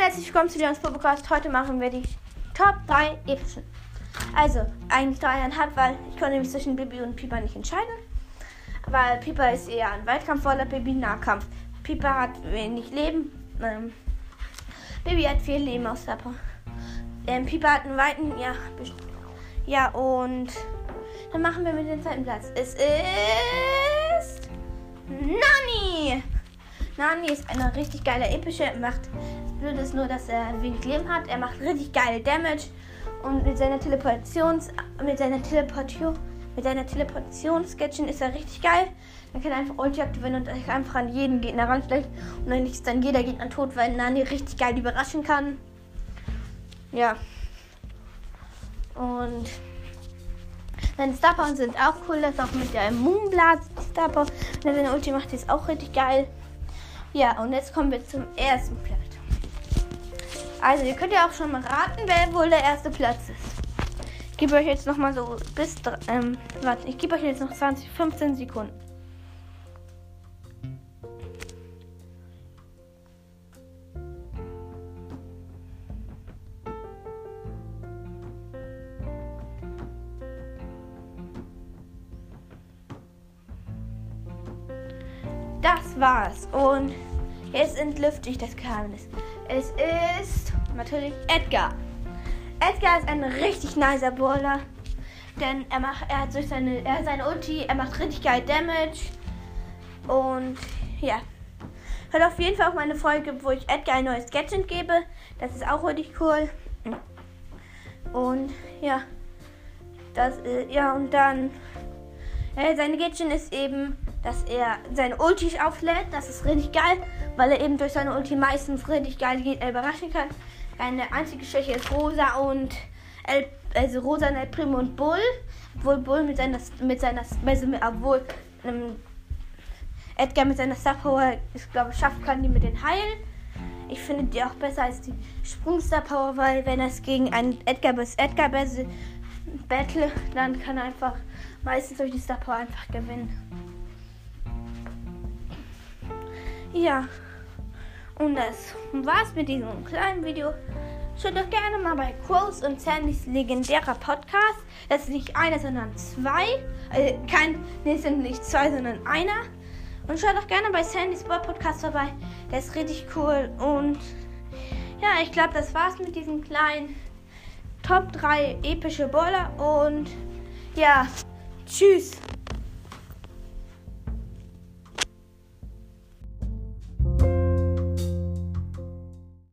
herzlich willkommen zu Leons Podcast. Heute machen wir die Top 3 epischen. Also, eigentlich dreieinhalb, weil ich konnte mich zwischen Bibi und Piper nicht entscheiden. Weil Piper ist eher ein Weitkampfvoller, Bibi Nahkampf. Piper hat wenig Leben. Ähm, Bibi hat viel Leben aus der ähm, Piper hat einen weiten, ja. Ja, und dann machen wir mit dem zweiten Platz. Es ist Nani. Nani ist eine richtig geile epische. Er macht, das Blöde ist nur, dass er wenig Leben hat. Er macht richtig geile Damage. Und mit seiner Teleportations, mit seiner Teleportation, mit seiner Teleportationssketchen ist er richtig geil. Er kann einfach Ulti aktivieren und einfach an jeden Gegner ranschlägt. Und dann ist dann jeder Gegner tot, weil Nani richtig geil überraschen kann. Ja. Und seine Star Power sind auch cool. Das ist auch mit der Moonblast Star Power. Wenn er seine Ulti macht, ist auch richtig geil. Ja, und jetzt kommen wir zum ersten Platz. Also, ihr könnt ja auch schon mal raten, wer wohl der erste Platz ist. Ich gebe euch jetzt noch mal so bis. Ähm, warte, ich gebe euch jetzt noch 20, 15 Sekunden. Das war's. Und jetzt entlüfte ich das Geheimnis. Es ist natürlich Edgar. Edgar ist ein richtig nicer Brawler. Denn er macht, er hat durch seine, er hat seine Ulti, er macht richtig geil Damage. Und ja. Hört auf jeden Fall auf meine Folge, wo ich Edgar ein neues Gadget gebe. Das ist auch richtig cool. Und ja. Das, äh, ja, und dann. Äh, seine Gadget ist eben dass er seine Ulti auflädt. Das ist richtig geil, weil er eben durch seine Ulti meistens richtig geil geht, er überraschen kann. Seine einzige Schwäche ist Rosa und El, also Rosa, El Primo und Bull. Obwohl Bull mit seiner, mit seiner, also obwohl ähm, Edgar mit seiner Star Power, ich glaube, schafft kann, die mit den heilen. Ich finde die auch besser als die Sprungstar Power, weil wenn es gegen einen Edgar bis Edgar Battle, dann kann einfach meistens durch die Star Power einfach gewinnen. Ja, und das war's mit diesem kleinen Video. Schaut doch gerne mal bei Crows und Sandys legendärer Podcast. Das ist nicht einer, sondern zwei. Also kein, nee, es sind nicht zwei, sondern einer. Und schaut doch gerne bei Sandys Sport Podcast vorbei. Der ist richtig cool. Und ja, ich glaube, das war's mit diesem kleinen Top 3 epische Baller. Und ja, tschüss.